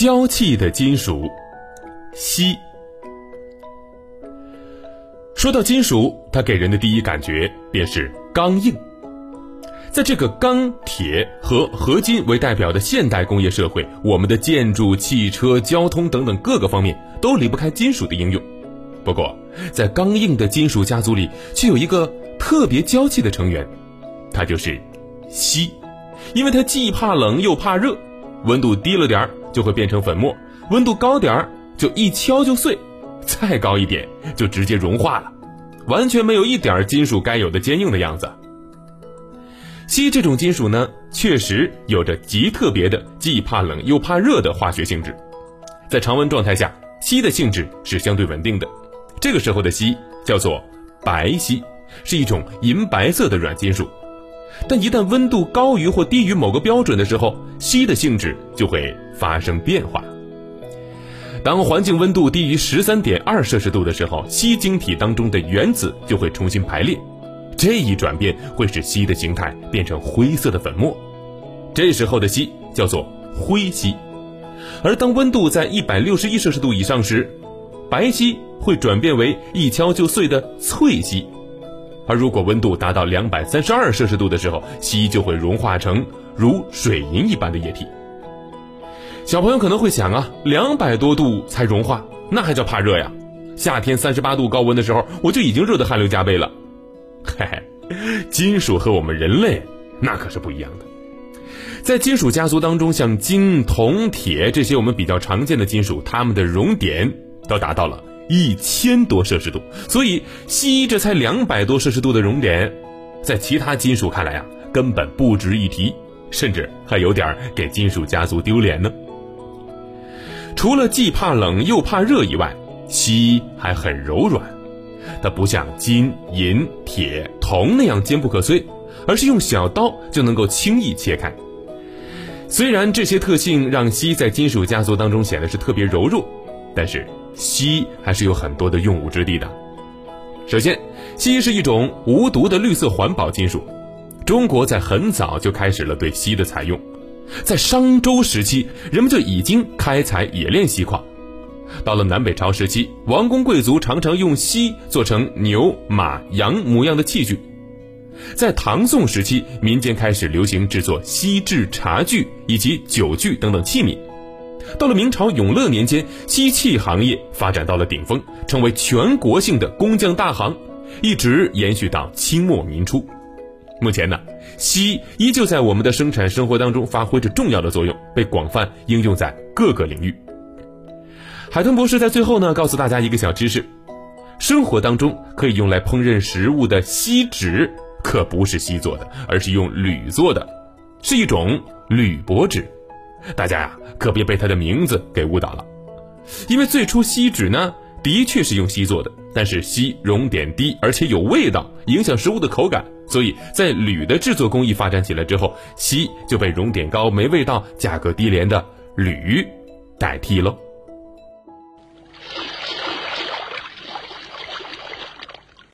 娇气的金属，锡。说到金属，它给人的第一感觉便是刚硬。在这个钢铁和合金为代表的现代工业社会，我们的建筑、汽车、交通等等各个方面都离不开金属的应用。不过，在刚硬的金属家族里，却有一个特别娇气的成员，它就是锡，因为它既怕冷又怕热，温度低了点儿就会变成粉末，温度高点儿就一敲就碎，再高一点就直接融化了，完全没有一点金属该有的坚硬的样子。锡这种金属呢，确实有着极特别的既怕冷又怕热的化学性质。在常温状态下，锡的性质是相对稳定的。这个时候的锡叫做白锡，是一种银白色的软金属。但一旦温度高于或低于某个标准的时候，锡的性质就会发生变化。当环境温度低于十三点二摄氏度的时候，锡晶体当中的原子就会重新排列。这一转变会使锡的形态变成灰色的粉末，这时候的锡叫做灰锡。而当温度在一百六十一摄氏度以上时，白锡会转变为一敲就碎的脆锡。而如果温度达到两百三十二摄氏度的时候，锡就会融化成如水银一般的液体。小朋友可能会想啊，两百多度才融化，那还叫怕热呀？夏天三十八度高温的时候，我就已经热得汗流浃背了。嘿嘿，金属和我们人类那可是不一样的。在金属家族当中，像金、铜、铁这些我们比较常见的金属，它们的熔点都达到了一千多摄氏度。所以，锡这才两百多摄氏度的熔点，在其他金属看来啊，根本不值一提，甚至还有点给金属家族丢脸呢。除了既怕冷又怕热以外，锡还很柔软。它不像金、银、铁、铜那样坚不可摧，而是用小刀就能够轻易切开。虽然这些特性让锡在金属家族当中显得是特别柔弱，但是锡还是有很多的用武之地的。首先，锡是一种无毒的绿色环保金属，中国在很早就开始了对锡的采用，在商周时期，人们就已经开采冶炼锡矿。到了南北朝时期，王公贵族常常用锡做成牛、马、羊模样的器具。在唐宋时期，民间开始流行制作锡制茶具以及酒具等等器皿。到了明朝永乐年间，锡器行业发展到了顶峰，成为全国性的工匠大行，一直延续到清末民初。目前呢，锡依旧在我们的生产生活当中发挥着重要的作用，被广泛应用在各个领域。海豚博士在最后呢，告诉大家一个小知识：生活当中可以用来烹饪食物的锡纸，可不是锡做的，而是用铝做的，是一种铝箔纸。大家呀，可别被它的名字给误导了。因为最初锡纸呢，的确是用锡做的，但是锡熔点低，而且有味道，影响食物的口感，所以在铝的制作工艺发展起来之后，锡就被熔点高、没味道、价格低廉的铝代替了。